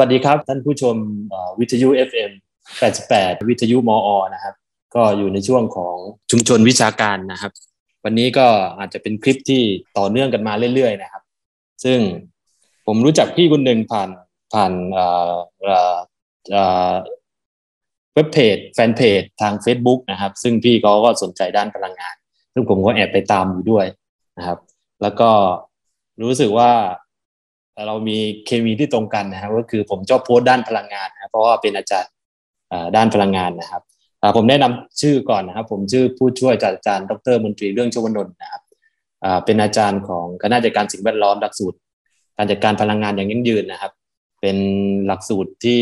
วัสดีครับ ท่านผู้ชมวิทยุ FM 88 วิทยุมออนะครับ ก็อยู่ในช่วงของชุมชนวิชาการนะครับ วันนี้ก็อาจจะเป็นคลิปที่ต่อเนื่องกันมาเรื่อยๆนะครับ ซึ่งผมรู้จักพี่คนหนึ่งผ่านผ่านเว็บเพจแฟนเพจทาง Facebook นะครับ ซึ่งพี่เขาก็สนใจด้านพลังงาน ซึ่งผมก็แอบไปตามอยู่ด้วยนะครับ แล้วก็รู้สึกว่า เรามีเคมีที่ตรงกันนะครับก็คือผมชอบโพสต์ด้านพลังงานนะเพราะว่าเป็นอาจารย์ด้านพลังงานนะครับผมแนะนำชื่อก่อนนะครับ ผมชื่อผู้ช่วยอาจารย์ดรมนตรีเรื่องชวนนท์นะครับเป็นอาจารย์ของคณะจัดการสิ่งแวดล้อมหลักสูตร การจัดการพลังงานอย่างยั่งยืนนะครับ เป็นหลักสูตรที่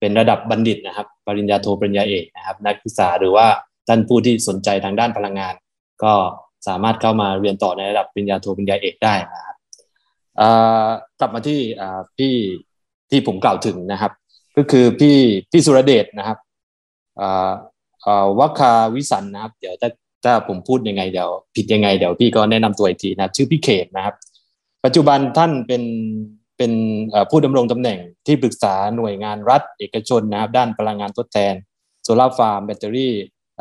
เป็นระดับบัณฑิตนะครับ ปริญญาโทปริญญาเอกนะครับ นักศึกษาหรือว่าท่านผู้ที่สนใจทางด้านพลังงาน ก็สามารถเข้ามาเรียนต่อในระดับปริญญาโทปริญญาเอกได้นะครับ กลับมาที่พี่ที่ผมกล่าวถึงนะครับ ก็คือพี่พี่สุรเดชนะครับวัคคาวิสันนะครับ เดี๋ยวถ้าถ้าผมพูดยังไงเดี๋ยวผิดยังไงเดี๋ยวพี่ก็แนะนำตัวอีกทีนะชื่อพี่เขตนะครับ ปัจจุบันท่านเป็นเป็นผู้ดำรงตำแหน่งที่ปรึกษาหน่วยงานรัฐเอกชนนะครับ ด้านพลังงานทดแทนโซลาร์ฟาร์มแบตเตอรี่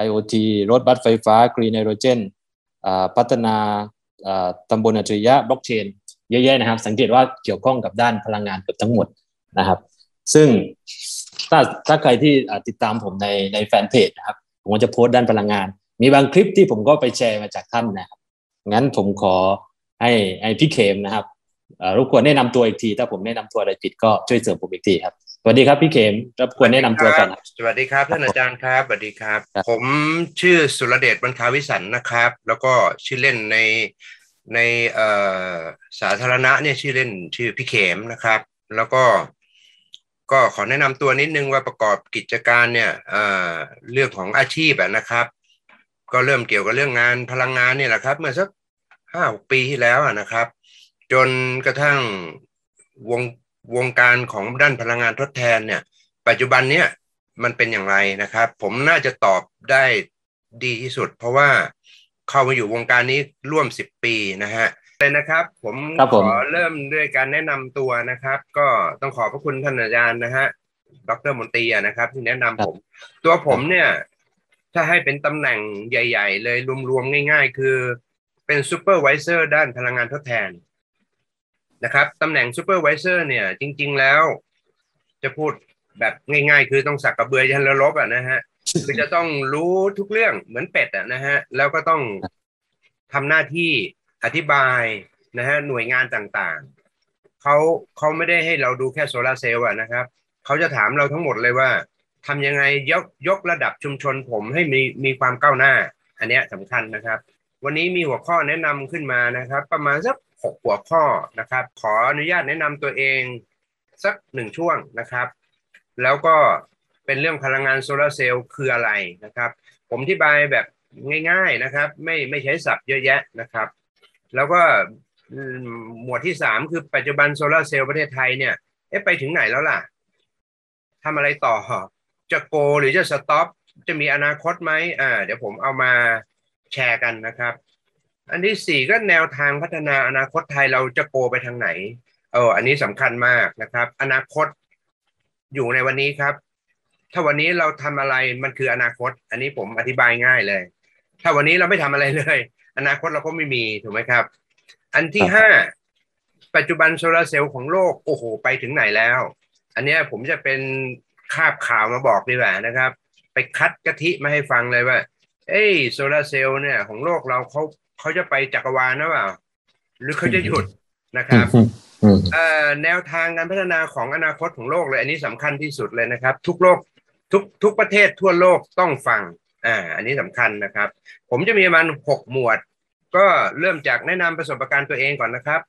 IoT รถบัสไฟฟ้า green hydrogen พัฒนาตำบลอัจฉริยะบล็อกเชน เยอะๆนะครับ สังเกตว่าเกี่ยวข้องกับด้านพลังงานเกือบทั้งหมดนะครับ ซึ่งถ้าถ้าใครที่ติดตามผมในในแฟนเพจนะครับ ผมจะโพสต์ด้านพลังงาน มีบางคลิปที่ผมก็ไปแชร์มาจากท่านนะครับงั้นผมขอให้ให้พี่เคมนะครับรบกวนแนะนำตัวอีกที ถ้าผมแนะนำตัวอะไรผิดก็ช่วยเสริมผมอีกทีครับสวัสดีครับพี่เคมรบกวนแนะนำตัวก่อนสวัสดีครับท่านอาจารย์ครับสวัสดีครับ ผมชื่อสุรเดชบรรคาวิสันนะครับ แล้วก็ชื่อเล่นใน ในสาธารณะเนี่ยชื่อเล่นชื่อพี่เขมนะครับ แล้วก็ก็ขอแนะนำตัวนิดนึงว่าประกอบกิจการเนี่ยเรื่องของอาชีพนะครับ ก็เริ่มเกี่ยวกับเรื่องงานพลังงานเนี่ยแหละครับ เมื่อสักห้าปีที่แล้วนะครับ จนกระทั่งวงวงการของด้านพลังงานทดแทนเนี่ย ปัจจุบันเนี่ยมันเป็นอย่างไรนะครับ ผมน่าจะตอบได้ดีที่สุด เพราะว่า เข้ามาอยู่วงการนี้ร่วมสิบปีนะฮะเลยนะครับ ผมขอเริ่มด้วยการแนะนำตัวนะครับ ก็ต้องขอบพระคุณท่านอาจารย์นะฮะดรมนตรีนะครับ ที่แนะนำผม ตัวผมเนี่ย ถ้าให้เป็นตำแหน่งใหญ่ ๆ เลยรวมๆง่าย ๆ คือเป็น supervisor ด้านพลังงานทดแทนนะครับตำแหน่ง supervisor เนี่ย จริง ๆ แล้ว จะพูดแบบง่าย ๆ คือต้องสากกะเบือยันเรือรบอะนะฮะ คือจะต้องรู้ทุกเรื่องเหมือนเป็ดอะนะฮะ แล้วก็ต้องทำหน้าที่อธิบายนะฮะหน่วยงานต่างๆเขาเขาไม่ได้ให้เราดูแค่โซลาร์เซลล์นะครับเขาจะถามเราทั้งหมดเลยว่าทำยังไงยกยกระดับชุมชนผมให้มีมีความก้าวหน้า อันนี้สำคัญนะครับ วันนี้มีหัวข้อแนะนำขึ้นมานะครับ ประมาณสักหกหัวข้อนะครับ ขออนุญาตแนะนำตัวเองสักหนึ่งช่วงนะครับ แล้วก็ เป็นเรื่องพลังงานโซลาเซลล์คืออะไรนะครับ ผมอธิบายแบบง่ายๆนะครับไม่ไม่ใช้ศัพท์เยอะแยะนะครับ แล้วก็หมวดที่สามคือปัจจุบันโซลาเซลล์ประเทศไทยเนี่ยเอ๊ะไปถึงไหนแล้วล่ะทำอะไรต่อ จะโกหรือจะสต็อปจะมีอนาคตไหมอ่าเดี๋ยวผมเอามาแชร์กันนะครับ อันที่สี่ก็แนวทางพัฒนาอนาคตไทยเราจะโกไปทางไหนเอออันนี้สำคัญมากนะครับ อนาคตอยู่ในวันนี้ครับ ถ้าวันนี้เราทำอะไรมันคืออนาคต อันนี้ผมอธิบายง่ายเลย ถ้าวันนี้เราไม่ทำอะไรเลย อนาคตเราก็ไม่มีถูกไหมครับ อันที่ห้าปัจจุบันโซลาเซลล์ของโลกโอ้โหไปถึงไหนแล้ว อันนี้ผมจะเป็นคาบข่าวมาบอกดีกว่านะครับ ไปคัดกะทิมาให้ฟังเลยว่า เอ้โซลาเซลล์เนี่ยของโลกเราเขาเขาจะไปจักรวาลนะเปล่าหรือเขาจะหยุดนะครับแนวทางการพัฒนาของอนาคตของโลกเลย อันนี้สำคัญที่สุดเลยนะครับ ทุกโลก ทุกทุกประเทศทั่วโลกต้องฟังอ่าอันนี้สำคัญนะครับ ผมจะมีประมาณหกหมวด ก็เริ่มจากแนะนำประสบการณ์ตัวเองก่อนนะครับ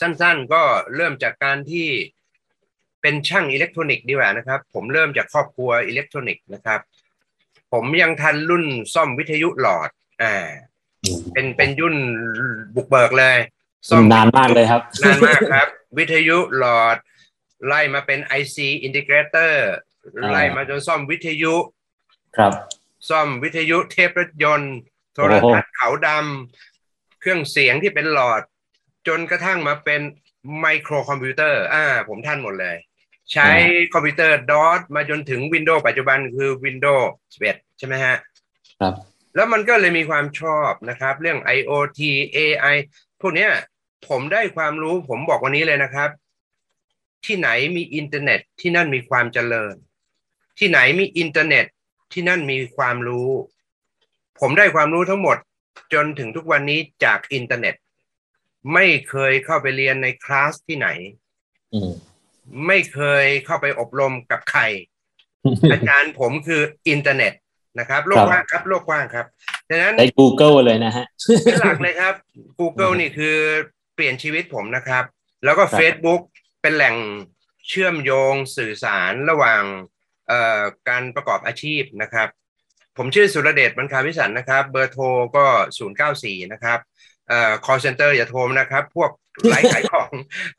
สั้นๆก็เริ่มจากการที่เป็นช่างอิเล็กทรอนิกส์ดีกว่านะครับ ผมเริ่มจากครอบครัวอิเล็กทรอนิกส์นะครับ ผมยังทันรุ่นซ่อมวิทยุหลอดอ่าเป็นเป็นยุ่นบุกเบิกเลยซ่อมนานมากเลยครับนานมากครับ วิทยุหลอดไล่มาเป็น IC Integrator ไล่มาจนซ่อมวิทยุ ครับ ซ่อมวิทยุเทปรถยนต์ โทรทัศน์ขาวดำเครื่องเสียงที่เป็นหลอด จนกระทั่งมาเป็นไมโครคอมพิวเตอร์ อ่า ผมผ่านหมดเลย ใช้คอมพิวเตอร์ DOS มาจนถึง Windows ปัจจุบันคือ Windows 11 ใช่ไหมฮะ ครับ แล้วมันก็เลยมีความชอบนะครับ เรื่อง IoT AI พวกเนี้ยผมได้ความรู้ผมบอกวันนี้เลยนะครับ ที่ไหนมีอินเทอร์เน็ตที่นั่นมีความเจริญ ที่ไหนมีอินเทอร์เน็ตที่นั่นมีความรู้ ผมได้ความรู้ทั้งหมดจนถึงทุกวันนี้จากอินเทอร์เน็ต ไม่เคยเข้าไปเรียนในคลาสที่ไหนอืมไม่เคยเข้าไปอบรมกับใคร อาจารย์ผมคืออินเทอร์เน็ตนะครับ โลกกว้างครับ โลกกว้างครับดังนั้นได้ Google เลยนะฮะเป็นหลักเลยครับ Google นี่คือเปลี่ยนชีวิตผมนะครับ แล้วก็ครับ Facebook เป็นแหล่งเชื่อมโยงสื่อสารระหว่างเอ่อ การประกอบอาชีพนะครับ ผมชื่อสุรเดชบรรคาวิสันนะครับ เบอร์โทรก็ 094 นะครับเอ่อ call center อย่าโทรมานะครับ พวกไลฟ์ขายของ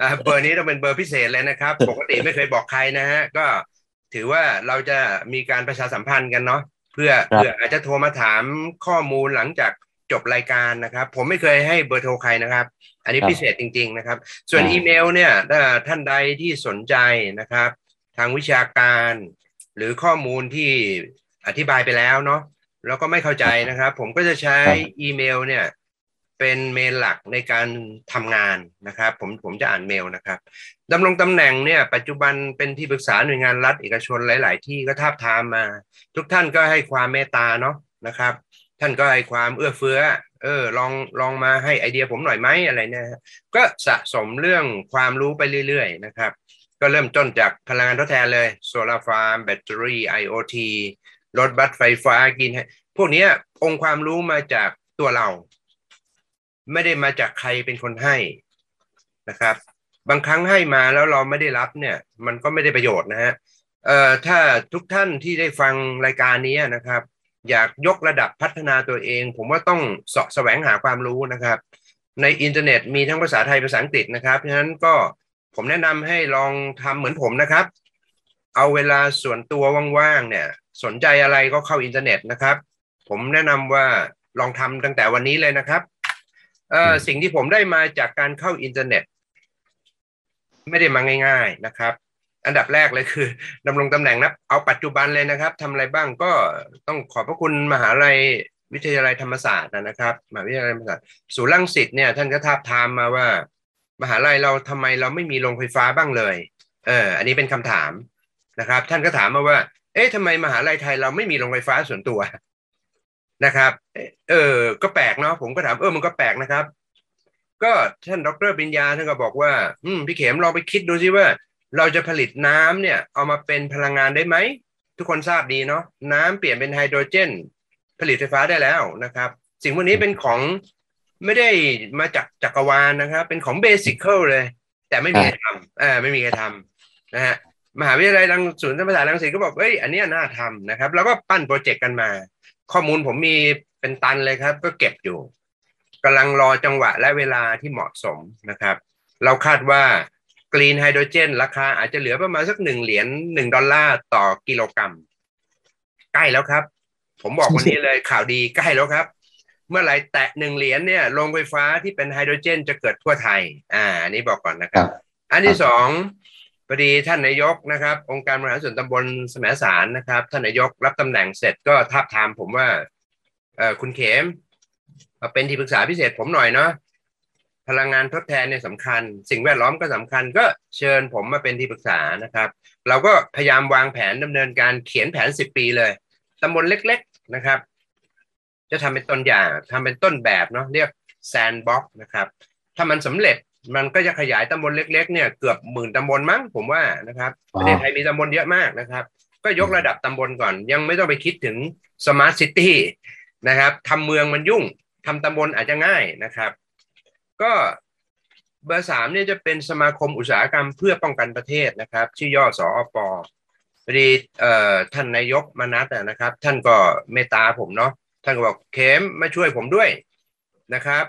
อ่าเบอร์นี้ต้องเป็นเบอร์พิเศษเลยนะครับ ปกติไม่เคยบอกใครนะฮะก็ถือว่าเราจะมีการประชาสัมพันธ์กันเนาะเพื่อครับเพื่ออาจจะโทรมาถามข้อมูลหลังจากจบรายการนะครับ ผมไม่เคยให้เบอร์โทรใครนะครับ อันนี้ครับพิเศษจริง ๆนะครับ ส่วนอ่าอีเมลเนี่ยถ้าท่านใดที่สนใจนะครับ ทางวิชาการ หรือข้อมูลที่อธิบายไปแล้วเนาะแล้วก็ไม่เข้าใจนะครับ ผมก็จะใช้ครับอีเมลเนี่ยเป็นเมนหลักในการทำงานนะครับ ผมผมจะอ่านเมลนะครับดำรงตำแหน่งเนี่ยปัจจุบันเป็นที่ปรึกษาหน่วยงานรัฐเอกชนหลาย ๆ ที่ก็ทาบทามมา ทุกท่านก็ให้ความเมตตาเนาะนะครับ ท่านก็ให้ความเอื้อเฟื้อ เออลองลองมาให้ไอเดียผมหน่อยไหมอะไรเนี่ยฮะก็สะสมเรื่องความรู้ไปเรื่อย ๆ นะครับ ก็เริ่มต้นจากพลังงานทดแทนเลยโซลาร์ฟาร์มแบตเตอรี่ IoT รถบัสไฟฟ้ากินให้พวกนี้องค์ความรู้มาจากตัวเรา ไม่ได้มาจากใครเป็นคนให้นะครับ บางครั้งให้มาแล้วเราไม่ได้รับเนี่ย มันก็ไม่ได้ประโยชน์นะฮะเอ่อถ้าทุกท่านที่ได้ฟังรายการนี้นะครับ อยากยกระดับพัฒนาตัวเอง ผมว่าต้องเสาะแสวงหาความรู้นะครับ ในอินเทอร์เน็ตมีทั้งภาษาไทยภาษาอังกฤษนะครับเพราะฉะนั้นก็ ผมแนะนำให้ลองทำเหมือนผมนะครับ เอาเวลาส่วนตัวว่างๆเนี่ย สนใจอะไรก็เข้าอินเทอร์เน็ตนะครับ ผมแนะนำว่าลองทำตั้งแต่วันนี้เลยนะครับเอ่อสิ่งที่ผมได้มาจากการเข้าอินเทอร์เน็ต ไม่ได้มาง่าย ๆนะครับ อันดับแรกเลยคือดำรงตำแหน่งนะเอาปัจจุบันเลยนะครับทำอะไรบ้างก็ต้องขอบพระคุณมหาลัยวิทยาลัยธรรมศาสตร์นะครับมหาวิทยาลัยธรรมศาสตร์ศูนย์รังสิตเนี่ย ท่านก็ทาบทามมาว่า มหาลัยเราทำไมเราไม่มีโรงไฟฟ้าบ้างเลย เออ อันนี้เป็นคำถามนะครับ ท่านก็ถามมาว่า เอ๊ะทำไมมหาลัยไทยเราไม่มีโรงไฟฟ้าส่วนตัวนะครับ เออ ก็แปลกเนาะ ผมก็ถาม เออ มันก็แปลกนะครับ ก็ท่านดรปิญญาท่านก็บอกว่า อืม พี่เข็มลองไปคิดดูซิว่า เราจะผลิตน้ำเนี่ย เอามาเป็นพลังงานได้ไหม ทุกคนทราบดีเนาะ น้ำเปลี่ยนเป็นไฮโดรเจน ผลิตไฟฟ้าได้แล้วนะครับ สิ่งพวกนี้เป็นของ ไม่ได้มาจากจักรวาลนะครับ เป็นของเบสิคเลย แต่ไม่มีใครทำอ่าไม่มีใครทำนะฮะมหาวิทยาลัยรังศูนย์ธรรมศาสตร์รังสิตก็บอกเอ้ยอันเนี้ยน่าทำนะครับ แล้วก็ปั้นโปรเจกต์กันมา ข้อมูลผมมีเป็นตันเลยครับ ก็เก็บอยู่กำลังรอจังหวะและเวลาที่เหมาะสมนะครับ เราคาดว่ากรีนไฮโดรเจน ราคาอาจจะเหลือประมาณสักหนึ่งเหรียญหนึ่งดอลลาร์ต่อกิโลกรัม ใกล้แล้วครับ ผมบอกวันนี้เลยข่าวดีใกล้แล้วครับ เมื่อไหร่แตะหนึ่งเหรียญเนี่ยโรงไฟฟ้าที่เป็นไฮโดรเจนจะเกิดทั่วไทย อ่าอันนี้บอกก่อนนะครับ อันที่สองพอดีท่านนายกนะครับ องค์การบริหารส่วนตำบลสมสารนะครับ ท่านนายกรับตำแหน่งเสร็จก็ทับทามผมว่าเออคุณเขมมาเป็นที่ปรึกษาพิเศษผมหน่อยเนาะพลังงานทดแทนเนี่ยสำคัญ สิ่งแวดล้อมก็สำคัญ ก็เชิญผมมาเป็นที่ปรึกษานะครับ เราก็พยายามวางแผนดำเนินการเขียนแผนสิบปีเลยตำบลเล็ก ๆ นะครับ จะทำเป็นต้นอย่างทำเป็นต้นแบบเนาะเรียกแซนบ็อกนะครับถ้ามันสำเร็จมันก็จะขยายตำบลเล็กๆเนี่ยเกือบหมื่นตำบลมั้งผมว่านะครับประเทศไทยมีตำบลเยอะมากนะครับ ก็ยกระดับตำบลก่อน ยังไม่ต้องไปคิดถึงสมาร์ทซิตี้นะครับทำเมืองมันยุ่งทำตำบลอาจจะง่ายนะครับ ก็เบอร์สามเนี่ยจะเป็นสมาคมอุตสาหกรรมเพื่อป้องกันประเทศนะครับ ชื่อย่อสอปพอดีเอ่อท่านนายกมนัสนะครับ ท่านก็เมตตาผมเนาะ ท่านก็บอกเข้มมาช่วยผมด้วยนะครับ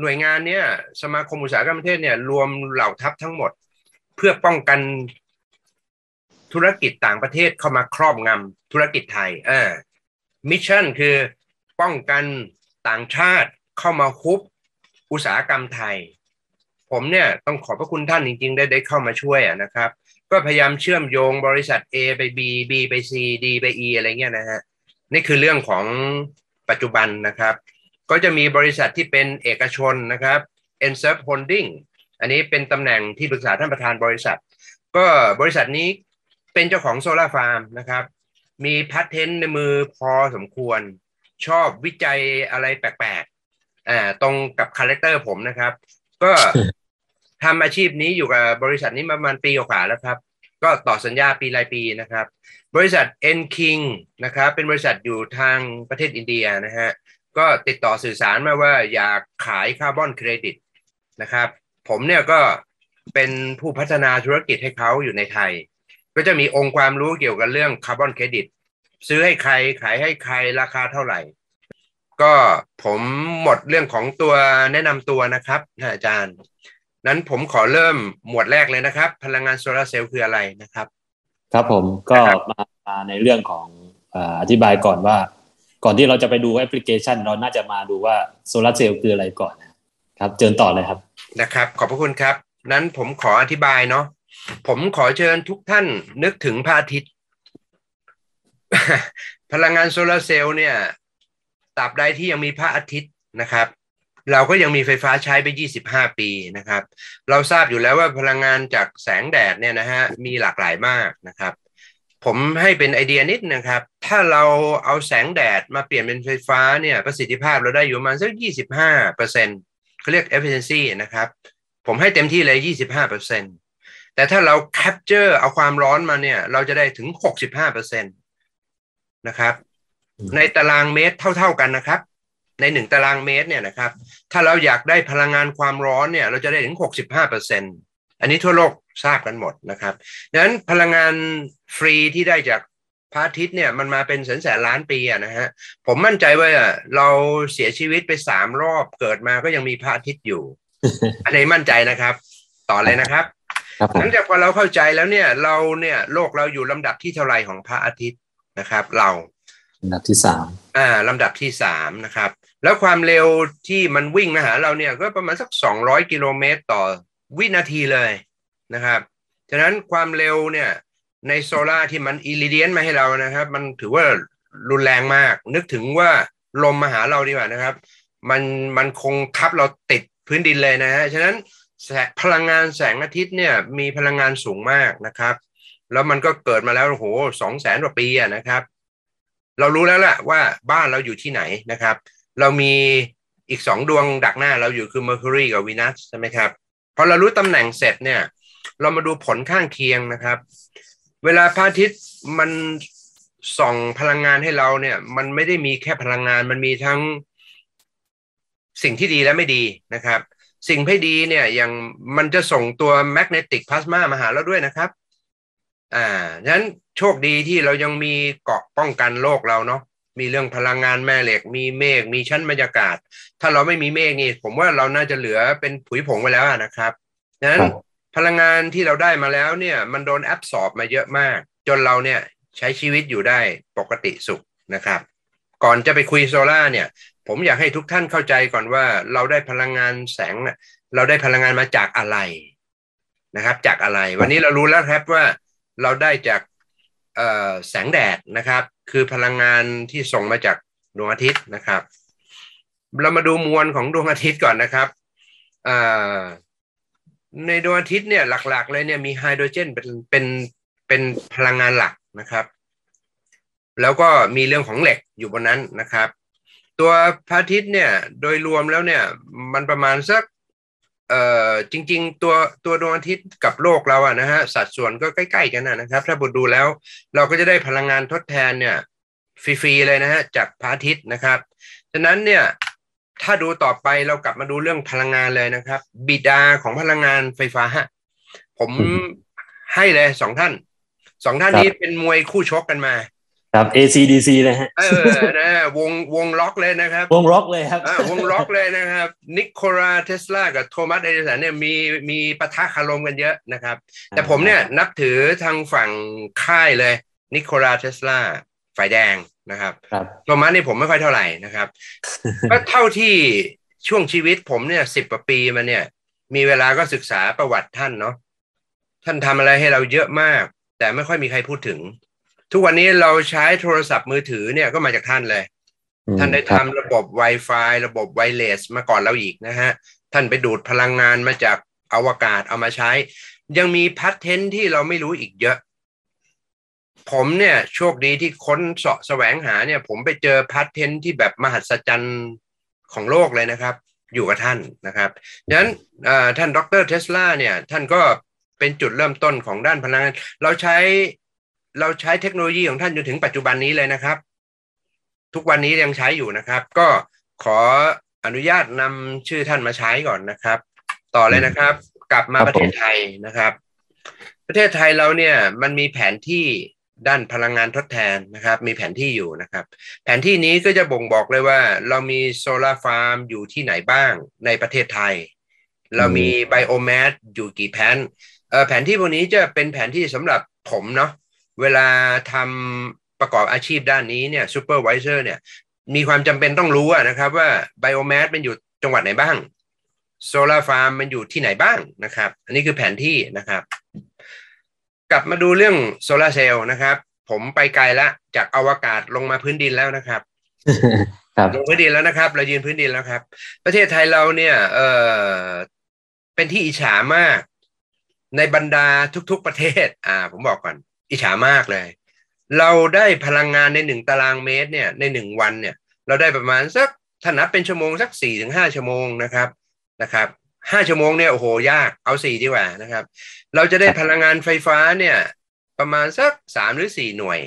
หน่วยงานเนี่ยสมาคมอุตสาหกรรมประเทศเนี่ยรวมเหล่าทัพทั้งหมด เพื่อป้องกันธุรกิจต่างประเทศเข้ามาครอบงำธุรกิจไทยเอ่ามิชชั่นคือป้องกันต่างชาติเข้ามาคุบอุตสาหกรรมไทยผผมเนี่ยต้องขอบพระคุณท่านจริง ๆ ได้ได้เข้ามาช่วยนะครับ ก็พยายามเชื่อมโยงบริษัท A ไป B B ไป C D ไป E อะไรเงี้ยนะฮะ นี่คือเรื่องของปัจจุบันนะครับ ก็จะมีบริษัทที่เป็นเอกชนนะครับ e n s e r v Holding อันนี้เป็นตำแหน่งที่ปรึกษาท่านประธานบริษัท ก็บริษัทนี้เป็นเจ้าของโซลาร์ฟาร์มนะครับ มี patent ในมือพอสมควร ชอบวิจัยอะไรแปลกๆอ่าตรงกับ character ผมนะครับ ก็ทำอาชีพนี้อยู่กับบริษัทนี้มาประมาณปีกว่าแล้วครับ ก็ต่อสัญญาปีรายปีนะครับ บริษัท N King นะครับเป็นบริษัทอยู่ทางประเทศอินเดียนะฮะก็ติดต่อสื่อสารมาว่าอยากขายคาร์บอนเครดิตนะครับ ผมเนี่ยก็เป็นผู้พัฒนาธุรกิจให้เขาอยู่ในไทย ก็จะมีองค์ความรู้เกี่ยวกับเรื่องคาร์บอนเครดิตซื้อให้ใครขายให้ใครราคาเท่าไหร่ ก็ผมหมดเรื่องของตัวแนะนำตัวนะครับอาจารย์ นั้นผมขอเริ่มหมวดแรกเลยนะครับ พลังงานโซลาร์เซลล์คืออะไรนะครับ ครับผมก็มามาในเรื่องของอธิบายก่อนว่า ก่อนที่เราจะไปดูแอปพลิเคชัน เราน่าจะมาดูว่าโซลาร์เซลล์คืออะไรก่อนนะครับเชิญต่อเลยครับนะครับ ขอบพระคุณครับ นั้นผมขออธิบายเนาะผมขอเชิญทุกท่านนึกถึงพระอาทิตย์ พลังงานโซลาร์เซลล์เนี่ยตราบใดที่ยังมีพระอาทิตย์นะครับ เราก็ยังมีไฟฟ้าใช้ไป 25 ปีนะครับ เราทราบอยู่แล้วว่าพลังงานจากแสงแดดเนี่ยนะฮะมีหลากหลายมากนะครับ ผมให้เป็นไอเดียนิดนะครับ ถ้าเราเอาแสงแดดมาเปลี่ยนเป็นไฟฟ้าเนี่ยประสิทธิภาพเราได้อยู่ประมาณสัก 25เปอร์เซ็นต์เขาเรียก efficiency นะครับ ผมให้เต็มที่เลย 25เปอร์เซ็นต์แต่ถ้าเรา capture เอาความร้อนมาเนี่ย เราจะได้ถึง 65เปอร์เซ็นต์นะครับ ในตารางเมตรเท่า ๆกันนะครับ ในหนึ่งตารางเมตรเนี่ยนะครับถ้าเราอยากได้พลังงานความร้อนเนี่ยเราจะได้ถึง 65เปอร์เซ็นต์อันนี้ทั่วโลกทราบกันหมดนะครับดังนั้นพลังงานฟรีที่ได้จากพระอาทิตย์เนี่ยมันมาเป็นแสนแสนล้านปีนะฮะผมมั่นใจว่าเราเสียชีวิตไปสามรอบเกิดมาก็ยังมีพระอาทิตย์อยู่ อันนี้มั่นใจนะครับ ต่อเลยนะครับหลังจากพอเราเข้าใจแล้วเนี่ย เราเนี่ยโลกเราอยู่ลำดับที่เท่าไรของพระอาทิตย์นะครับ เราลำดับที่สามอ่าลำดับที่สามนะครับ แล้วความเร็วที่มันวิ่งมาหาเราเนี่ยก็ประมาณสักสองร้อยกิโลเมตรต่อวินาทีเลยนะครับ ฉะนั้นความเร็วเนี่ยในโซล่าที่มันอิริเดียนมาให้เรานะครับ มันถือว่ารุนแรงมาก นึกถึงว่าลมมาหาเราดีกว่านะครับ มันมันคงทับเราติดพื้นดินเลยนะฮะฉะนั้นพลังงานแสงอาทิตย์เนี่ยมีพลังงานสูงมากนะครับ แล้วมันก็เกิดมาแล้วโอ้โหสองแสนกว่าปีนะครับ เรารู้แล้วแหละว่าบ้านเราอยู่ที่ไหนนะครับ เรามีอีกสองดวงดักหน้าเราอยู่คือ Mercury กับ Venus ใช่ไหมครับพอเรารู้ตำแหน่งเสร็จเนี่ย เรามาดูผลข้างเคียงนะครับ เวลาพระอาทิตย์มันส่องพลังงานให้เราเนี่ย มันไม่ได้มีแค่พลังงานมันมีทั้งสิ่งที่ดีและไม่ดีนะครับ สิ่งไม่ดีเนี่ยอย่างมันจะส่งตัวแมกเนติกพลาสมามาหาเราด้วยนะครับ อ่าฉะนั้นโชคดีที่เรายังมีเกาะป้องกันโลกเราเนาะ มีเรื่องพลังงานแม่เหล็ก มีเมฆมีชั้นบรรยากาศ ถ้าเราไม่มีเมฆนี่ ผมว่าเราน่าจะเหลือเป็นผุยผงไปแล้วนะครับฉะนั้นพลังงานที่เราได้มาแล้วเนี่ย มันโดนแอบสอบมาเยอะมาก จนเราเนี่ยใช้ชีวิตอยู่ได้ปกติสุขนะครับ ก่อนจะไปคุยโซล่าเนี่ย ผมอยากให้ทุกท่านเข้าใจก่อนว่าเราได้พลังงานแสง เราได้พลังงานมาจากอะไรนะครับ จากอะไร วันนี้เรารู้แล้วครับว่าเราได้จาก แสงแดดนะครับ คือพลังงานที่ส่งมาจากดวงอาทิตย์นะครับ เรามาดูมวลของดวงอาทิตย์ก่อนนะครับในดวงอาทิตย์เนี่ยหลักๆ เลยเนี่ยมีไฮโดรเจนเป็นเป็นเป็นพลังงานหลักนะครับ แล้วก็มีเรื่องของเหล็กอยู่บนนั้นนะครับ ตัวพระอาทิตย์เนี่ยโดยรวมแล้วเนี่ยมันประมาณสัก เอ่อจริง ๆ ตัวตัวดวงอาทิตย์กับโลกเราอะนะฮะสัดส่วนก็ใกล้ ๆ กันนะครับ ถ้าบดดูแล้วเราก็จะได้พลังงานทดแทนเนี่ยฟรีๆเลยนะฮะจากพระอาทิตย์นะครับฉะนั้นเนี่ยถ้าดูต่อไปเรากลับมาดูเรื่องพลังงานเลยนะครับ บิดาของพลังงานไฟฟ้าฮะผมให้เลยสองท่านสองท่านนี้เป็นมวยคู่ชกกันมา ครับ ACDC เลยฮะเออนะวงวงล็อกเลยนะครับ วงล็อกเลยครับวงล็อกเลยนะครับ นิโคลาเทสลากับโทมัสเอดิสันเนี่ยมีมีปะทะคารมกันเยอะนะครับ แต่ผมเนี่ยนับถือทางฝั่งค่ายเลย นิโคลาเทสลาฝ่ายแดงนะครับโทมัสนี่ผมไม่ค่อยเท่าไหร่นะครับก็เท่าที่ช่วงชีวิตผมเนี่ยสิบกว่าปีมาเนี่ย มีเวลาก็ศึกษาประวัติท่านเนาะท่านทำอะไรให้เราเยอะมาก แต่ไม่ค่อยมีใครพูดถึง ทุกวันนี้เราใช้โทรศัพท์มือถือเนี่ยก็มาจากท่านเลย ท่านได้ทำระบบ Wi-Fi ระบบไวเลสมาก่อนเราอีกนะฮะ ท่านไปดูดพลังงานมาจากอวกาศเอามาใช้ ยังมีพัฒเทนที่เราไม่รู้อีกเยอะ ผมเนี่ยโชคดีที่ค้นเสาะแสวงหาเนี่ย ผมไปเจอพัฒเทนที่แบบมหัศจรรย์ของโลกเลยนะครับ อยู่กับท่านนะครับดังนั้นท่านดรเทสลาเนี่ย ท่านก็เป็นจุดเริ่มต้นของด้านพลังงาน เราใช้ เราใช้เทคโนโลยีของท่านจนถึงปัจจุบันนี้เลยนะครับ ทุกวันนี้ยังใช้อยู่นะครับ ก็ขออนุญาตนำชื่อท่านมาใช้ก่อนนะครับ ต่อเลยนะครับ กลับมาประเทศไทยนะครับ ประเทศไทยเราเนี่ยมันมีแผนที่ด้านพลังงานทดแทนนะครับ มีแผนที่อยู่นะครับ แผนที่นี้ก็จะบ่งบอกเลยว่า เรามีโซลาร์ฟาร์มอยู่ที่ไหนบ้างในประเทศไทย เรามี biomass อยู่กี่แผนแผนที่พวกนี้จะเป็นแผนที่สำหรับผมเนาะ เวลาทำประกอบอาชีพด้านนี้เนี่ย supervisor เนี่ยมีความจำเป็นต้องรู้นะครับว่า biomass มันอยู่จังหวัดไหนบ้างโซลาร์ฟาร์มมันอยู่ที่ไหนบ้างนะครับ อันนี้คือแผนที่นะครับ กลับมาดูเรื่องโซลาเซลล์นะครับ ผมไปไกลแล้วจากอวกาศลงมาพื้นดินแล้วนะครับลงพื้นดินแล้วนะครับ เรายืนพื้นดินแล้วครับ ประเทศไทยเราเนี่ย เออเป็นที่อิจฉามาก ในบรรดาทุก ๆประเทศ อ่า ผมบอกก่อน อิจฉามากเลย เราได้พลังงานในหนึ่งตารางเมตรเนี่ยในหนึ่งวันเนี่ย เราได้ประมาณสักถ้านับเป็นชั่วโมงสักสี่ถึงห้าชั่วโมงนะครับนะครับห้าชั่วโมงเนี่ยโอ้โหยากเอาสี่ดีกว่านะครับ เราจะได้พลังงานไฟฟ้าเนี่ยประมาณสักสามหรือสี่หน่วย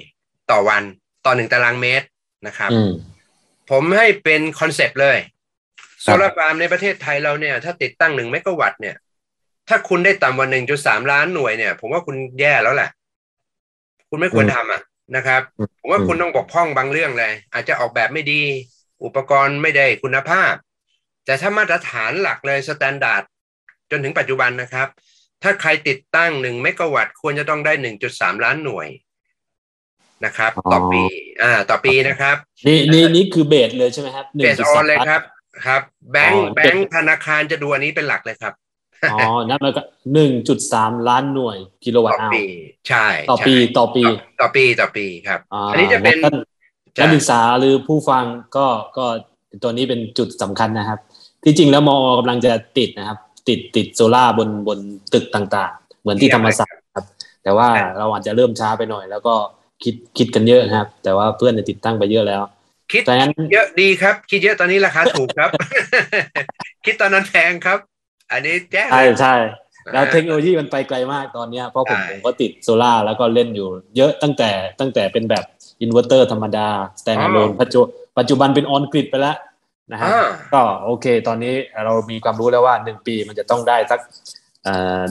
ต่อวันต่อหนึ่งตารางเมตรนะครับ ผมให้เป็น concept เลยโซลาร์ฟาร์มในประเทศไทยเราเนี่ย ถ้าติดตั้งหนึ่งเมกะวัตต์เนี่ย ถ้าคุณได้ต่ำกว่าหนึ่งจุดสามล้านหน่วยเนี่ย ผมว่าคุณแย่แล้วแหละ คุณไม่ควรทำอะนะครับ ผมว่าคุณต้องบกพร่องบางเรื่องเลย อาจจะออกแบบไม่ดี อุปกรณ์ไม่ได้คุณภาพ แต่ถ้ามาตรฐานหลักเลย standard จนถึงปัจจุบันนะครับ ถ้าใครติดตั้งหนึ่งเมกะวัตต์ควรจะต้องได้หนึ่งจุดสามล้านหน่วยนะครับ ต่อปี อ่า ต่อปีนะครับ นี่นี่นี่คือ base เลยใช่ไหมครับ base on เลยครับ ครับ แบงค์แบงค์ธนาคารจะดูอันนี้เป็นหลักเลยครับ อ๋อนับแล้วก็หนึ่งจุดสามล้านหน่วยกิโลวัตต์ต่อปีใช่ต่อปีต่อปี ต่อปีต่อปีครับ อันนี้จะเป็นการศึกษาหรือผู้ฟังก็ก็ตัวนี้เป็นจุดสำคัญนะครับ ที่จริงแล้วมอกำลังจะติดนะครับ ติดติดโซล่าบนบนตึกต่างๆ เหมือนที่ธรรมศาสตร์ครับ แต่ว่าเราอาจจะเริ่มช้าไปหน่อย แล้วก็คิดคิดกันเยอะครับ แต่ว่าเพื่อนติดตั้งไปเยอะแล้วคิดเยอะดีครับ คิดเยอะตอนนี้ราคาถูกครับ คิดตอนนั้นแพงครับ อันนี้แจ้งใช่ใช่แล้วเทคโนโลยีมันไปไกลมากตอนนี้เพราะผมผมก็ติดโซล่าแล้วก็เล่นอยู่ เยอะตั้งแต่ตั้งแต่เป็นแบบอินเวอร์เตอร์ธรรมดา stand alone ปัจจุปัจจุบันเป็น on grid ไปแล้วนะฮะก็โอเค ตอนนี้เรามีความรู้แล้วว่าหนึ่งปีมันจะต้องได้สัก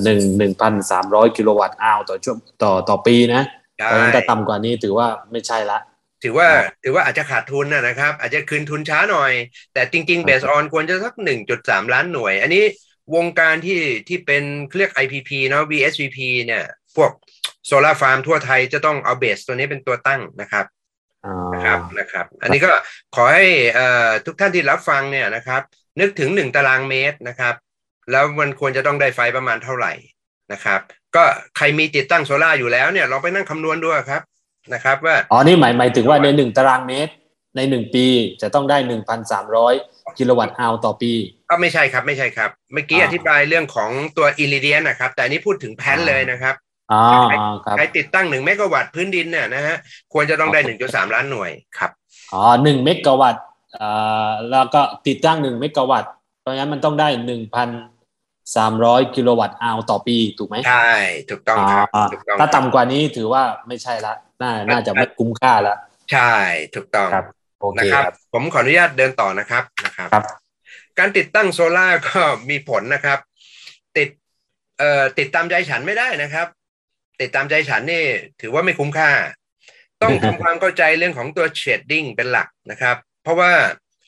หนึ่งหนึ่งพันสามร้อยกิโลวัตต์อาวต่อช่วงต่อต่อปีนะเพราะฉะนั้นแต่ต่ำกว่านี้ถือว่าไม่ใช่ละ ถือว่าถือว่าอาจจะขาดทุนนะครับ อาจจะคืนทุนช้าหน่อย แต่จริง ๆ based on ควรจะสักหนึ่งจุดสามล้านหน่วย อันนี้ วงการที่ที่เป็นเรียก IPP เนาะ VSVP เนี่ย พวกโซลาร์ฟาร์มทั่วไทยจะต้องเอาเบสตัวนี้เป็นตัวตั้งนะครับนะครับนะครับ อันนี้ก็ขอให้ทุกท่านที่รับฟังเนี่ยนะครับ นึกถึงหนึ่งตารางเมตรนะครับ แล้วมันควรจะต้องได้ไฟประมาณเท่าไหร่นะครับ ก็ใครมีติดตั้งโซลาร์อยู่แล้วเนี่ยลองไปนั่งคำนวณดูครับนะครับว่าอ๋อนี่หมายหมายถึงว่าในหนึ่งตารางเมตรในหนึ่งปีจะต้องได้หนึ่งพันสามร้อยกิโลวัตต์อาวต่อปี ก็ไม่ใช่ครับไม่ใช่ครับ เมื่อกี้อธิบายเรื่องของตัวอิริเดียนนะครับ แต่นี้พูดถึงแพนเลยนะครับอ๋อใครติดตั้งหนึ่งเมกะวัตต์พื้นดินเนี่ยนะฮะควรจะต้องได้หนึ่งจุดสามล้านหน่วยครับอ๋อหนึ่งเมกะวัตต์อ่าแล้วก็ติดตั้งหนึ่งเมกะวัตต์เพราะงั้นมันต้องได้หนึ่งพันสามร้อยกิโลวัตต์อาวต่อปีถูกไหมใช่ถูกต้องครับถ้าต่ำกว่านี้ถือว่าไม่ใช่ละน่าน่าจะไม่คุ้มค่าละใช่ถูกต้องครับโอเคครับ ผมขออนุญาตเดินต่อนะครับนะครับ การติดตั้งโซล่าก็มีผลนะครับ ติดเอ่อติดตามใจฉันไม่ได้นะครับ ติดตามใจฉันนี่ถือว่าไม่คุ้มค่า ต้องทำความเข้าใจเรื่องของตัวเชดดิ้งเป็นหลักนะครับ เพราะว่า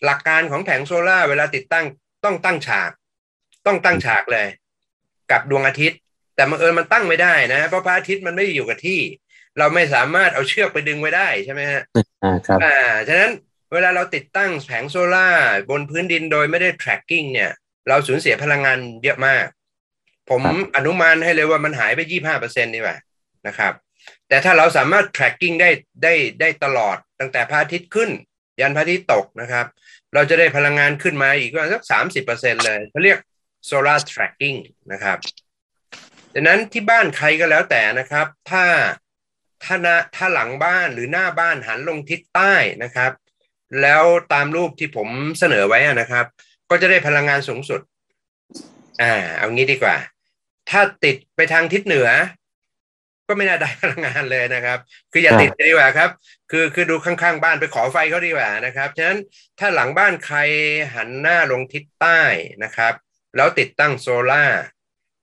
หลักการของแผงโซล่าเวลาติดตั้งต้องตั้งฉาก ต้องตั้งฉากเลย กับดวงอาทิตย์ แต่บังเอิญมันตั้งไม่ได้นะเพราะพระอาทิตย์มันไม่อยู่กับที่ เราไม่สามารถเอาเชือกไปดึงไว้ได้ใช่ไหมฮะอ่าครับอ่าฉะนั้น เวลาเราติดตั้งแผงโซล่าบนพื้นดินโดยไม่ได้ tracking เนี่ย เราสูญเสียพลังงานเยอะมาก ผมครับอนุมานให้เลยว่ามันหายไปยี่ห้าเปอร์เซ็นต์นี่แหละนะครับ แต่ถ้าเราสามารถ tracking ได้ได้ได้ตลอดตั้งแต่พระอาทิตย์ขึ้น ยันพระอาทิตย์ตกนะครับ เราจะได้พลังงานขึ้นมาอีกประมาณสักสามสิบเปอร์เซ็นเลยเขาเรียก solar tracking นะครับดังนั้นที่บ้านใครก็แล้วแต่นะครับ ถ้าถ้าหน้าถ้าหลังบ้านหรือหน้าบ้านหันลงทิศใต้นะครับ แล้วตามรูปที่ผมเสนอไว้นะครับ ก็จะได้พลังงานสูงสุด อ่า เอางี้ดีกว่า ถ้าติดไปทางทิศเหนือ ก็ไม่น่าได้พลังงานเลยนะครับ คืออย่าติดดีกว่าครับ คือคือดูข้างๆ บ้านไปขอไฟเขาดีกว่านะครับฉะนั้นถ้าหลังบ้านใครหันหน้าลงทิศใต้นะครับ แล้วติดตั้งโซล่า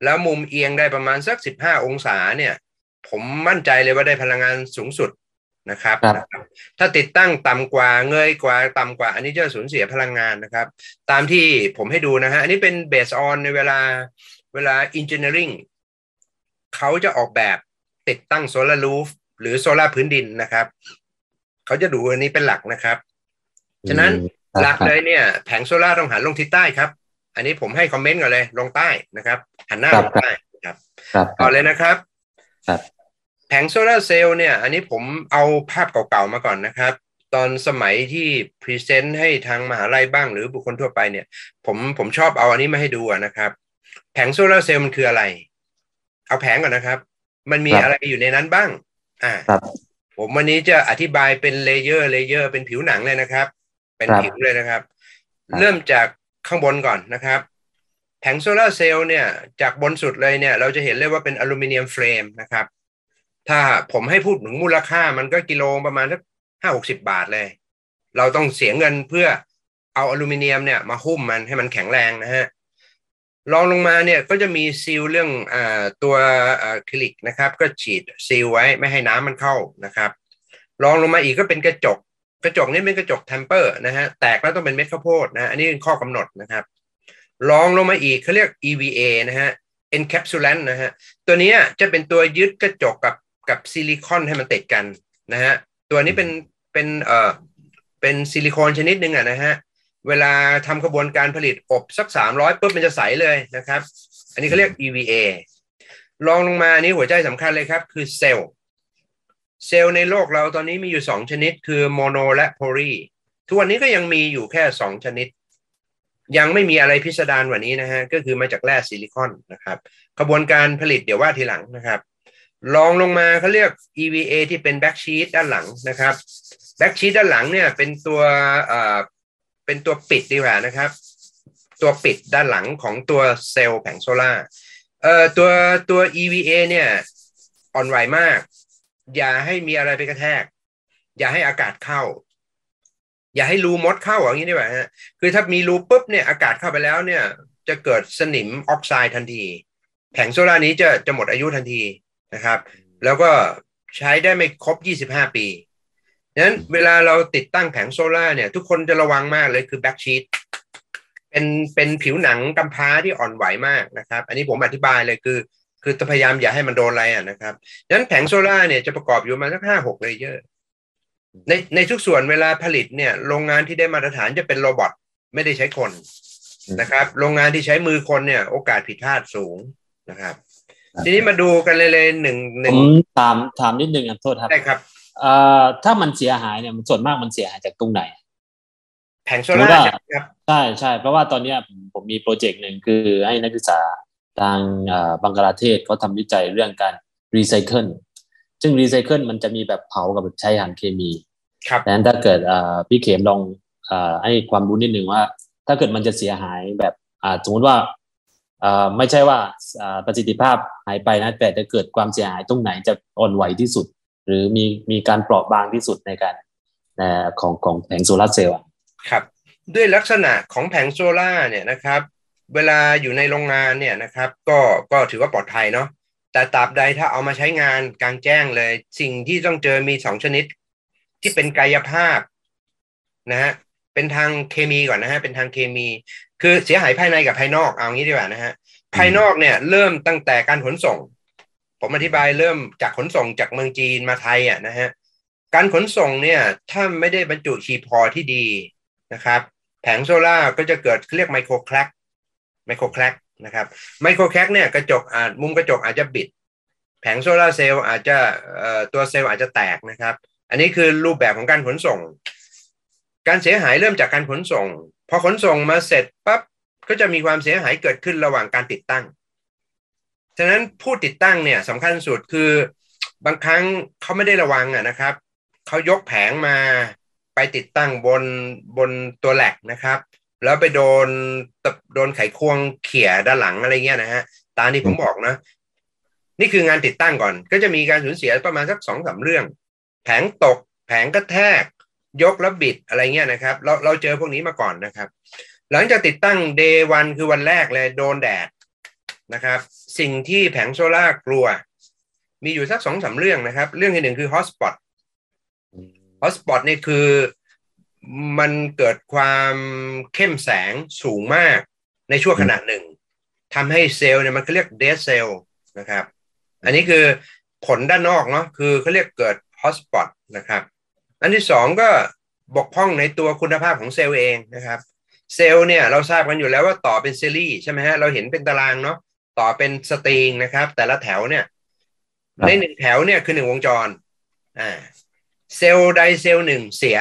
แล้วมุมเอียงได้ประมาณสักสิบห้าองศาเนี่ย ผมมั่นใจเลยว่าได้พลังงานสูงสุด นะครับครับนะครับถ้าติดตั้งต่ำกว่าเงยกว่าต่ำกว่า อันนี้จะสูญเสียพลังงานนะครับ ตามที่ผมให้ดูนะฮะ อันนี้เป็นเบสออนในเวลาเวลา engineering เขาจะออกแบบติดตั้งโซลารูฟหรือโซลาพื้นดินนะครับ เขาจะดูอันนี้เป็นหลักนะครับ ฉะนั้นอืมครับหลักเลยเนี่ย แผงโซลาร์ต้องหันลงทิศใต้ครับ อันนี้ผมให้คอมเมนต์ก่อนเลย ลงใต้นะครับ หันหน้าครับลงใต้ครับครับต่อเลยนะครับครับแผงโซลาร์เซลล์เนี่ย อันนี้ผมเอาภาพเก่าๆมาก่อนนะครับ ตอนสมัยที่ present ให้ทางมหาลัยบ้างหรือบุคคลทั่วไปเนี่ย ผมผมชอบเอาอันนี้มาให้ดูอะนะครับ แผงโซลาร์เซลล์มันคืออะไร เอาแผงก่อนนะครับ มันมีครับอะไรอยู่ในนั้นบ้าง อ่าครับผมวันนี้จะอธิบายเป็น layer layer เป็นผิวหนังเลยนะครับ เป็นครับผิวเลยนะครับครับ เริ่มจากข้างบนก่อนนะครับ แผงโซลาร์เซลล์เนี่ย จากบนสุดเลยเนี่ย เราจะเห็นเลยว่าเป็น aluminium frame นะครับ ถ้าผมให้พูดถึงมูลค่ามันก็กิโลประมาณสักห้าหกสิบาทเลย เราต้องเสียเงินเพื่อเอาอลูมิเนียมเนี่ยมาหุ้มมันให้มันแข็งแรงนะฮะรองลงมาเนี่ยก็จะมีซีลเรื่องของตัวคลิกนะครับ ก็ฉีดซีลไว้ไม่ให้น้ำมันเข้านะครับรองลงมาอีกก็เป็นกระจก กระจกนี่เป็นกระจก temper นะฮะแตกแล้วต้องเป็นเม็ดข้าวโพดนะอันนี้เป็นข้อกำหนดนะครับรองลงมาอีกเขาเรียก EVA นะฮะ encapsulant นะฮะตัวนี้จะเป็นตัวยึดกระจกกับ กับซิลิคอนให้มันติดกันนะฮะตัวนี้เป็นเป็นเอ่อเป็นซิลิโคนชนิดหนึ่งอะนะฮะเวลาทำกระบวนการผลิตอบสักสามร้อยปุ๊บมันจะใสเลยนะครับ อันนี้เขาเรียก EVA รองลงมาอันนี้หัวใจสำคัญเลยครับ คือเซลล์เซลล์ในโลกเราตอนนี้มีอยู่สองชนิด คือ mono และ poly ทุกวันนี้ก็ยังมีอยู่แค่สองชนิด ยังไม่มีอะไรพิสดารกว่านี้นะฮะก็คือมาจากแร่ซิลิคอนนะครับกระบวนการผลิตเดี๋ยวว่าทีหลังนะครับ รองลงมาเขาเรียก EVA ที่เป็น backsheet ด้านหลังนะครับbacksheet ด้านหลังเนี่ยเป็นตัวเอ่อเป็นตัวปิดดีกว่านะครับ ตัวปิดด้านหลังของตัวเซลล์แผงโซล่าเอ่อตัวตัว EVA เนี่ยอ่อนไหวมาก อย่าให้มีอะไรไปกระแทก อย่าให้อากาศเข้า อย่าให้รูมดเข้าอย่างนี้ดีกว่าฮะคือถ้ามีรูปุ๊บเนี่ยอากาศเข้าไปแล้วเนี่ยจะเกิดสนิมออกไซด์ทันที แผงโซล่านี้จะจะหมดอายุทันที นะครับ แล้วก็ใช้ได้ไม่ครบ 25 ปีนั้นเวลาเราติดตั้งแผงโซล่าร์เนี่ย ทุกคนจะระวังมากเลยคือ backsheet เป็นเป็นผิวหนังกำพร้าที่อ่อนไหวมากนะครับ อันนี้ผมอธิบายเลยคือ คือพยายามอย่าให้มันโดนอะไรอะนะครับดังนั้นแผงโซล่าร์เนี่ยจะประกอบอยู่มาสักห้าหก layer ในในทุกส่วนเวลาผลิตเนี่ย โรงงานที่ได้มาตรฐานจะเป็น robot ไม่ได้ใช้คนนะครับ โรงงานที่ใช้มือคนเนี่ย โอกาสผิดพลาดสูงนะครับ ทีนี้มาดูกันเลยเลยหนึ่งหนึ่งผมถามถามนิดนึงอะโทษครับได้ครับเอ่อถ้ามันเสียหายเนี่ยมันส่วนมากมันเสียหายจากตรงไหน แผงโซล่าร์รู้ว่าครับใช่ใช่เพราะว่าตอนเนี้ยผมผมมีโปรเจกต์หนึ่งคือให้นักศึกษาทางเอ่อบังกลาเทศเขาทำวิจัยเรื่องการรีไซเคิลซึ่งรีไซเคิลมันจะมีแบบเผากับแบบใช้สารเคมีครับดังนั้นถ้าเกิดเอ่อพี่เข็มลองเอ่อให้ความรู้นิดนึงว่า ถ้าเกิดมันจะเสียหายแบบอ่าสมมติว่าเอ่อ ไม่ใช่ว่าประสิทธิภาพหายไปนะแต่จะเกิดความเสียหายตรงไหนจะอ่อนไหวที่สุด หรือมีมีการเปราะบางที่สุดในการของของแผงโซลาร์เซลล์ครับด้วยลักษณะของแผงโซล่าเนี่ยนะครับ เวลาอยู่ในโรงงานเนี่ยนะครับ ก็ก็ถือว่าปลอดภัยเนาะแต่ตราบใดถ้าเอามาใช้งานกลางแจ้งเลย สิ่งที่ต้องเจอมีสองชนิด ที่เป็นกายภาพนะฮะ เป็นทางเคมีก่อนนะฮะ เป็นทางเคมี คือเสียหายภายในกับภายนอก เอางี้ดีกว่านะฮะ ภายนอกเนี่ยเริ่มตั้งแต่การขนส่ง ผมอธิบายเริ่มจากขนส่งจากเมืองจีนมาไทยอะนะฮะ การขนส่งเนี่ยถ้าไม่ได้บรรจุชีพอที่ดีนะครับ แผงโซล่าร์ก็จะเกิดเรียกไมโครแคลกไมโครแครกนะครับ ไมโครแครกเนี่ยกระจกอาจมุมกระจกอาจจะบิด แผงโซลาร์เซลล์อาจจะตัวเซลล์อาจจะแตกนะครับ อันนี้คือรูปแบบของการขนส่ง การเสียหายเริ่มจากการขนส่ง พอขนส่งมาเสร็จปั๊บก็จะมีความเสียหายเกิดขึ้นระหว่างการติดตั้ง ฉะนั้นผู้ติดตั้งเนี่ยสำคัญสุดคือบางครั้งเขาไม่ได้ระวังอะนะครับเขายกแผงมาไปติดตั้งบนบนตัวแหลกนะครับ แล้วไปโดนโดนไขควงเขี่ยด้านหลังอะไรเงี้ยนะฮะตามที่ผมบอกนะ นี่คืองานติดตั้งก่อน ก็จะมีการสูญเสียประมาณสักสองสาเรื่อง แผงตก แผงกระแทก ยกแล้วบิดอะไรเงี้ยนะครับ เราเราเจอพวกนี้มาก่อนนะครับ หลังจากติดตั้งเดย์วันคือวันแรกเลยโดนแดดนะครับ สิ่งที่แผงโซล่ากลัว มีอยู่สักสองสาเรื่องนะครับ เรื่องที่หนึ่งคือฮอสปอตhot spot นี่คือมันเกิดความเข้มแสงสูงมากในช่วงขณะหนึ่งทำให้เซลล์เนี่ยมันเขาเรียก dead cell นะครับ อันนี้คือผลด้านนอกเนาะคือเขาเรียกเกิด hot spot นะครับ อันที่สองก็บกพร่องในตัวคุณภาพของเซลล์เองนะครับ เซลล์เนี่ยเราทราบกันอยู่แล้วว่าต่อเป็นซีรีส์ใช่ไหมฮะเราเห็นเป็นตารางเนาะต่อเป็น string นะครับ แต่ละแถวเนี่ย ในหนึ่งแถวเนี่ยคือหนึ่งวงจรอ่าเซลล์ใดเซลล์หนึ่งเสีย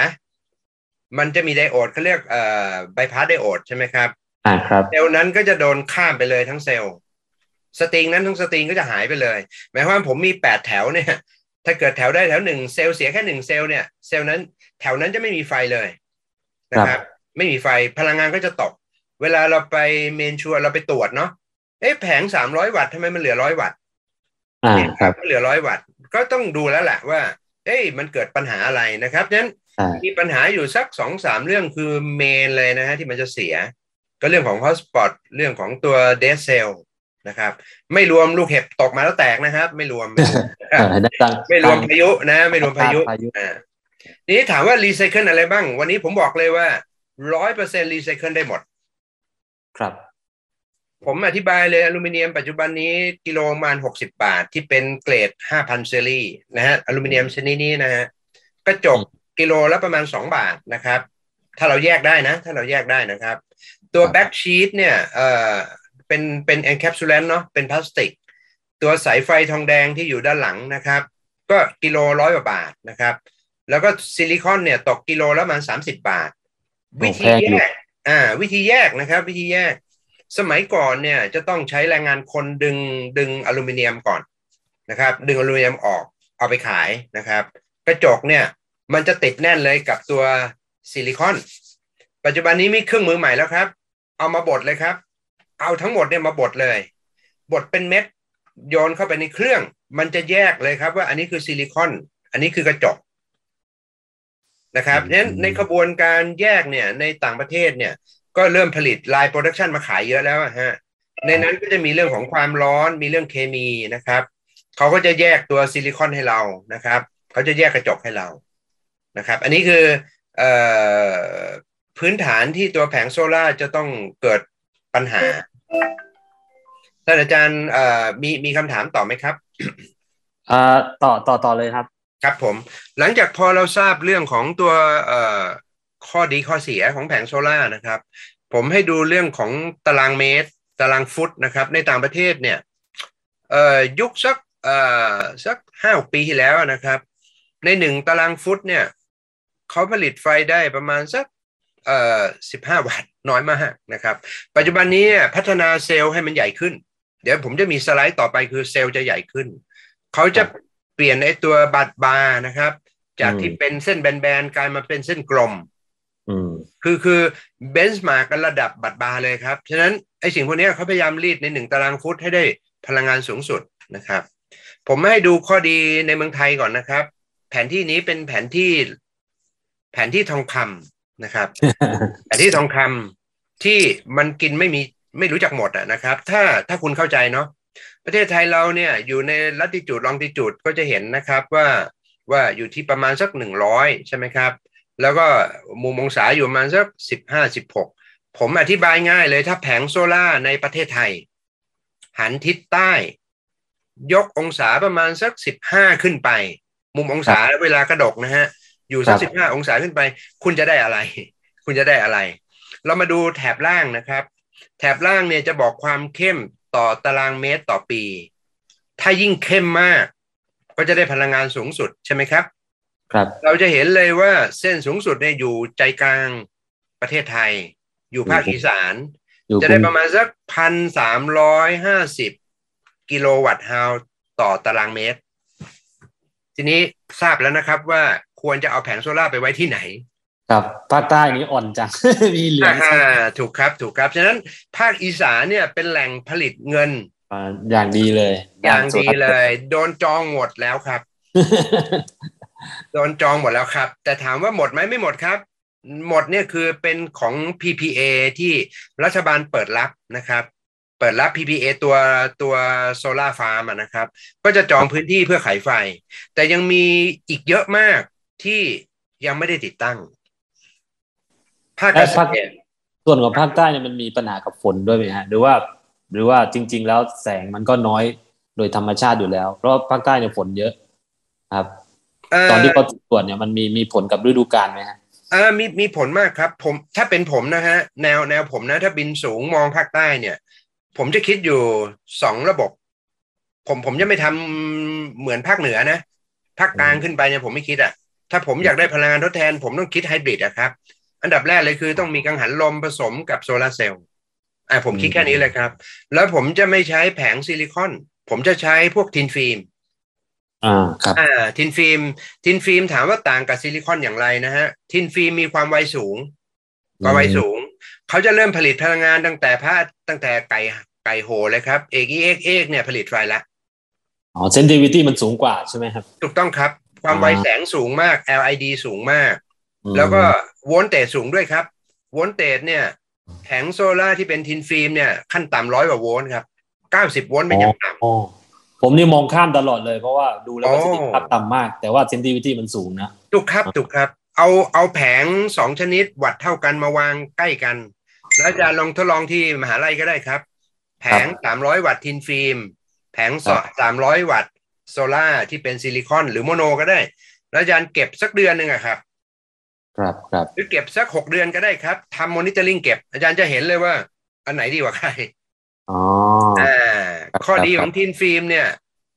มันจะมีไดโอดเขาเรียกเอ่อ bypass diode ใช่ไหมครับอ่าครับเซลล์นั้นก็จะโดนข้ามไปเลยทั้งเซลล์ string นั้นทั้ง string ก็จะหายไปเลยหมายความว่าผมมีแปดแถวเนี่ย ถ้าเกิดแถวใดแถวหนึ่งเซลล์เสียแค่หนึ่งเซลล์เนี่ยเซลล์นั้นแถวนั้นจะไม่มีไฟเลยนะครับ ไม่มีไฟพลังงานก็จะตก เวลาเราไปเมนชัวเราไปตรวจเนาะเอ๊ะแผงสามร้อยวัตต์ทำไมมันเหลือร้อยวัตต์อ่าครับเหลือร้อยวัตต์ก็ต้องดูแล้วแหละว่า เอ้ยมันเกิดปัญหาอะไรนะครับฉะนั้นมีปัญหาอยู่สักสองสามเรื่องคือ main เลยนะฮะที่มันจะเสีย ก็เรื่องของ hot spot เรื่องของตัว dead cell นะครับ ไม่รวมลูกเห็บตกมาแล้วแตกนะครับ ไม่รวม ไม่รวมพายุนะ ไม่รวมพายุอ่านี้ถามว่ารีไซเคิลอะไรบ้าง วันนี้ผมบอกเลยว่าร้อยเปอร์เซ็นต์รีไซเคิลได้หมด ครับ ผมอธิบายเลยอลูมิเนียมปัจจุบันนี้กิโลประมาณหกสิบาท ที่เป็นเกรดห้าพันเซรีนะฮะอลูมิเนียมชนิดนี้นะฮะกระจกกิโลละประมาณสองบาทนะครับ ถ้าเราแยกได้นะ ถ้าเราแยกได้นะครับ ตัว backsheet เนี่ยเอ่อ เป็นเป็น encapsulant เนาะเป็นพลาสติก ตัวสายไฟทองแดงที่อยู่ด้านหลังนะครับ ก็กิโลร้อยกว่าบาทนะครับ แล้วก็ซิลิคอนเนี่ยตกกิโลละประมาณสามสิบบาท วิธีแยกอ่าวิธีแยกนะครับ วิธีแยก สมัยก่อนเนี่ยจะต้องใช้แรงงานคนดึงดึงอลูมิเนียมก่อนนะครับ ดึงอลูมิเนียมออกเอาไปขายนะครับ กระจกเนี่ยมันจะติดแน่นเลยกับตัวซิลิคอน ปัจจุบันนี้มีเครื่องมือใหม่แล้วครับ เอามาบดเลยครับ เอาทั้งหมดเนี่ยมาบดเลย บดเป็นเม็ดโยนเข้าไปในเครื่อง มันจะแยกเลยครับว่าอันนี้คือซิลิคอน อันนี้คือกระจกนะครับเพราะฉะนั้นในขบวนการแยกเนี่ยในต่างประเทศเนี่ยก็เริ่มผลิต line production มาขายเยอะแล้วฮะในนั้นก็จะมีเรื่องของความร้อนมีเรื่องเคมีนะครับเขาก็จะแยกตัวซิลิคอนให้เรานะครับเขาจะแยกกระจกให้เรานะครับ อันนี้คืออพื้นฐานที่ตัวแผงโซล่าจะต้องเกิดปัญหา ท่านอาจารย์มีมีคำถามต่อไหมครับต่อต่อต่อเลยครับ ครับผม หลังจากพอเราทราบเรื่องของตัวข้อดีข้อเสียของแผงโซล่านะครับ ผมให้ดูเรื่องของตารางเมตร ตารางฟุตนะครับ ในต่างประเทศเนี่ยเอ่อยุคสักเอ่อสักห้าปีที่แล้วนะครับ ในหนึ่งตารางฟุตเนี่ยเขาผลิตไฟได้ประมาณสัก เอ่อสิบห้าวัตต์น้อยมากนะครับ ปัจจุบันนี้พัฒนาเซลล์ให้มันใหญ่ขึ้น เดี๋ยวผมจะมีสไลด์ต่อไปคือเซลล์จะใหญ่ขึ้น เขาจะเปลี่ยนไอ้ตัวบัตรบาร์นะครับ จากที่เป็นเส้นแบนๆกลายมาเป็นเส้นกลมคือคือเบนช์มากันระดับบัตรบาเลยครับ ฉะนั้นไอสิ่งพวกนี้เขาพยายามรีดในหนึ่งตารางฟุตให้ได้พลังงานสูงสุดนะครับ ผมให้ดูข้อดีในเมืองไทยก่อนนะครับ แผนที่นี้เป็นแผนที่แผนที่ทองคำ นะครับแผนที่ทองคำที่มันกินไม่มีไม่รู้จักหมดอะนะครับ ถ้าถ้าคุณเข้าใจเนาะประเทศไทยเราเนี่ยอยู่ในลัติจูดลองติจูดก็จะเห็นนะครับว่าว่าอยู่ที่ประมาณสักหนึ่งร้อยใช่ไหมครับ แล้วก็มุมองศาอยู่ประมาณสักสิบห้าสิบหกผมอธิบายง่ายเลยถ้าแผงโซล่าในประเทศไทย หันทิศใต้ ยกองศาประมาณสักสิบห้าขึ้นไป มุมองศาเวลากระดกนะฮะ อยู่สักสิบห้าองศาขึ้นไป คุณจะได้อะไร คุณจะได้อะไร เรามาดูแถบล่างนะครับ แถบล่างเนี่ยจะบอกความเข้มต่อตารางเมตรต่อปี ถ้ายิ่งเข้มมาก ก็จะได้พลังงานสูงสุดใช่ไหมครับ ครับ เราจะเห็นเลยว่าเส้นสูงสุดเนี่ยอยู่ใจกลางประเทศไทย อยู่ภาคอีสานอยู่จะได้ประมาณสักพันสามร้อยห้าสิบkilowatt hour ต่อตารางเมตร ทีนี้ทราบแล้วนะครับว่า ควรจะเอาแผงโซล่าร์ไปไว้ที่ไหน ครับภาคใต้นี้อ่อนจังมีเหลืองอ่าถูกครับถูกครับฉะนั้นภาคอีสานเนี่ยเป็นแหล่งผลิตเงินอ่าอย่างดีเลย อย่างดีเลย โดนจองหมดแล้วครับ โดนจองหมดแล้วครับ แต่ถามว่าหมดไหมไม่หมดครับ หมดเนี่ยคือเป็นของ PPA ที่รัฐบาลเปิดรับนะครับเปิดรับ PPA ตัวตัวโซลาร์ฟาร์มนะครับ ก็จะจองพื้นที่เพื่อขายไฟ แต่ยังมีอีกเยอะมาก ที่ยังไม่ได้ติดตั้ง ภาคเกษตรส่วนของภาคใต้เนี่ยมันมีปัญหากับฝนด้วยไหมฮะ หรือว่า หรือว่าจริง ๆ แล้วแสงมันก็น้อยโดยธรรมชาติอยู่แล้ว เพราะภาคใต้เนี่ยฝนเยอะ ครับเตอนที่เขาตรวจเนี่ยมันมีมีผลกับฤดูกาลไหมฮะอ่ามีมีผลมากครับ ผมถ้าเป็นผมนะฮะ แนวแนวผมนะ ถ้าบินสูงมองภาคใต้เนี่ย ผมจะคิดอยู่สองระบบ ผมผมจะไม่ทำเหมือนภาคเหนือนะภาคกลางขึ้นไปเนี่ยผมไม่คิดอะ ถ้าผมอยากได้พลังงานทดแทน ผมต้องคิดไฮบริดอะครับ อันดับแรกเลยคือต้องมีกังหันลมผสมกับโซลาร์เซลล์อ่าผมคิดแค่นี้เลยครับ แล้วผมจะไม่ใช้แผงซิลิคอน ผมจะใช้พวก thin filmอ่าครับอ่า thin film thin film ถามว่าต่างกับซิลิคอนอย่างไรนะฮะ thin film มีความไวสูงความไวสูง เขาจะเริ่มผลิตพลังงานตั้งแต่พาตั้งแต่ไก่ไก่โหเลยครับเอ้กเอ้กเอ้กเนี่ยผลิตไฟละอ๋อ sensitivity มันสูงกว่าใช่ไหมครับ ถูกต้องครับ ความไวแสงสูงมาก LED สูงมากอืมแล้วก็ voltage สูงด้วยครับ voltage เนี่ยแผงโซล่าร์ที่เป็น thin film เนี่ยขั้นต่ำร้อยกว่าโวลต์ครับเก้าสิบโวลต์เป็นอย่างต่ำอ๋อผมนี่มองข้ามตลอดเลยเพราะว่าดูแล้วอ๋อประสิทธิภาพต่ำมาก แต่ว่า sensitivity มันสูงนะถูกครับถูกครับ เอาเอาแผงสองชนิดวัดเท่ากันมาวางใกล้กัน แล้วอาจารย์ลองทดลองที่มหาลัยก็ได้ครับ แผงสามร้อยวัตต์ thin film แผงสามร้อยวัตต์ โซล่าร์ที่เป็นซิลิคอนหรือ mono ก็ได้ แล้วอาจารย์เก็บสักเดือนหนึ่งอะครับ ครับครับหรือเก็บสักหกเดือนก็ได้ครับทำ monitoring เก็บ อาจารย์จะเห็นเลยว่า อันไหนดีกว่าใครอ๋ออ่าครับข้อดีครับของ thin film เนี่ย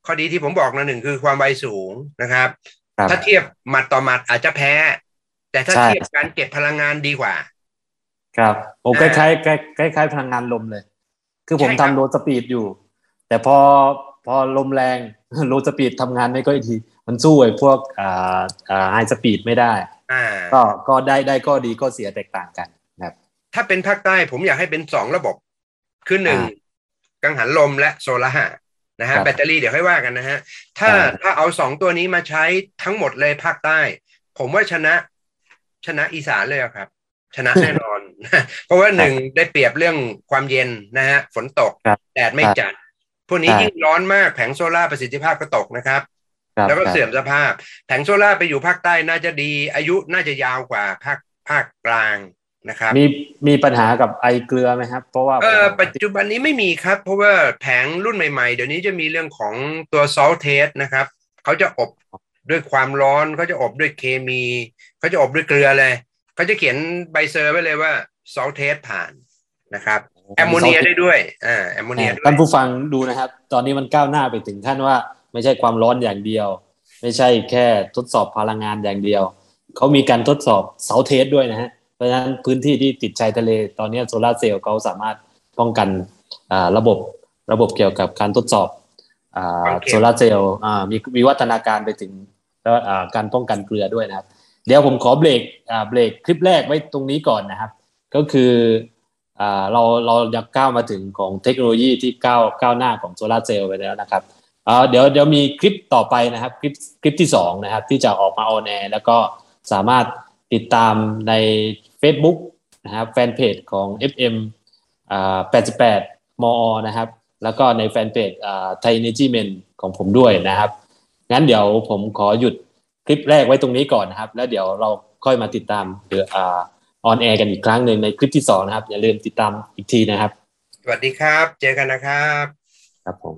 ข้อดีที่ผมบอกนะหนึ่งคือความไวสูงนะครับครับถ้าเทียบหมัดต่อหมัดอาจจะแพ้ แต่ถ้าใช่เทียบการเก็บพลังงานดีกว่า ครับผมอ่าล้ายๆคล้ายๆคล้ายๆพลังงานลมเลย คือผมใช่ครับทำ low speed อยู่ แต่พอ พอลมแรง low speed ทำงานไม่ค่อยดีมันสู้ไอ้พวกอ่าอ่า high speed ไม่ได้อ่าก็ก็ได้ได้ก็ดีก็เสียแตกต่างกันนะครับ ถ้าเป็นภาคใต้ผมอยากให้เป็นสองระบบ คือหนึ่งอ่ากังหันลมและโซลาร์นะฮะครับแบตเตอรี่เดี๋ยวค่อยว่ากันนะฮะ ถ้าครับถ้าเอาสองตัวนี้มาใช้ทั้งหมดเลยภาคใต้ ผมว่าชนะชนะอีสานเลยอะครับ ชนะแน่นอน เพราะว่าหนึ่งได้เปรียบเรื่องความเย็นนะฮะฝนตกครับแดดไม่ครับจัด พวกนี้ใช่ยิ่งร้อนมากแผงโซล่าร์ประสิทธิภาพก็ตกนะครับครับแล้วก็ครับเสื่อมสภาพ แผงโซล่าร์ไปอยู่ภาคใต้น่าจะดีอายุน่าจะยาวกว่าภาคภาคกลางนะครับมีมีปัญหากับไอเกลือไหมครับ เพราะว่าเออปัจจุบันนี้ไม่มีครับ เพราะว่าแผงรุ่นใหม่ๆ เดี๋ยวนี้จะมีเรื่องของตัว salt test นะครับเขาจะอบด้วยความร้อนเขาจะอบด้วยเคมีเขาจะอบด้วยเกลือเลยเขาจะเขียนใบ cert ไว้เลยว่า salt test ผ่านนะครับ แอมโมเนียได้ด้วยอ่าแอมโมเนียอ่าด้วยท่านผู้ฟังดูนะครับ ตอนนี้มันก้าวหน้าไปถึงขั้นว่าไม่ใช่ความร้อนอย่างเดียว ไม่ใช่แค่ทดสอบพลังงานอย่างเดียว เขามีการทดสอบเสาเทสด้วยนะฮะเพราะฉะนั้นพื้นที่ที่ติดชายทะเล ตอนนี้โซลาร์เซลล์เขาสามารถป้องกันอ่าระบบระบบเกี่ยวกับการทดสอบอ่าโอเคโซลาร์เซลล์อ่ามีวิวัฒนาการไปถึงแล้วอ่าการป้องกันเกลือด้วยนะครับ เดี๋ยวผมขอเบรกอ่าเบรกคลิปแรกไว้ตรงนี้ก่อนนะครับ ก็คืออ่า เราเราอยากก้าวมาถึงของเทคโนโลยีที่ก้าวก้าวหน้าของโซลาร์เซลล์ไปแล้วนะครับเดี๋ยวเดี๋ยวมีคลิปต่อไปนะครับคลิปคลิปที่สองนะครับที่จะออกมา on air แล้วก็สามารถติดตามใน Facebook นะครับแฟนเพจของ FM 88 มอ นะครับ แล้วก็ในแฟนเพจไทยเนจิเมนของผมด้วยนะครับ งั้นเดี๋ยวผมขอหยุดคลิปแรกไว้ตรงนี้ก่อนนะครับ แล้วเดี๋ยวเราค่อยมาติดตามเดืออา on air กันอีกครั้งหนึ่งในคลิปที่สองนะครับ อย่าลืมติดตามอีกทีนะครับ สวัสดีครับ เจอกันนะครับ ครับผม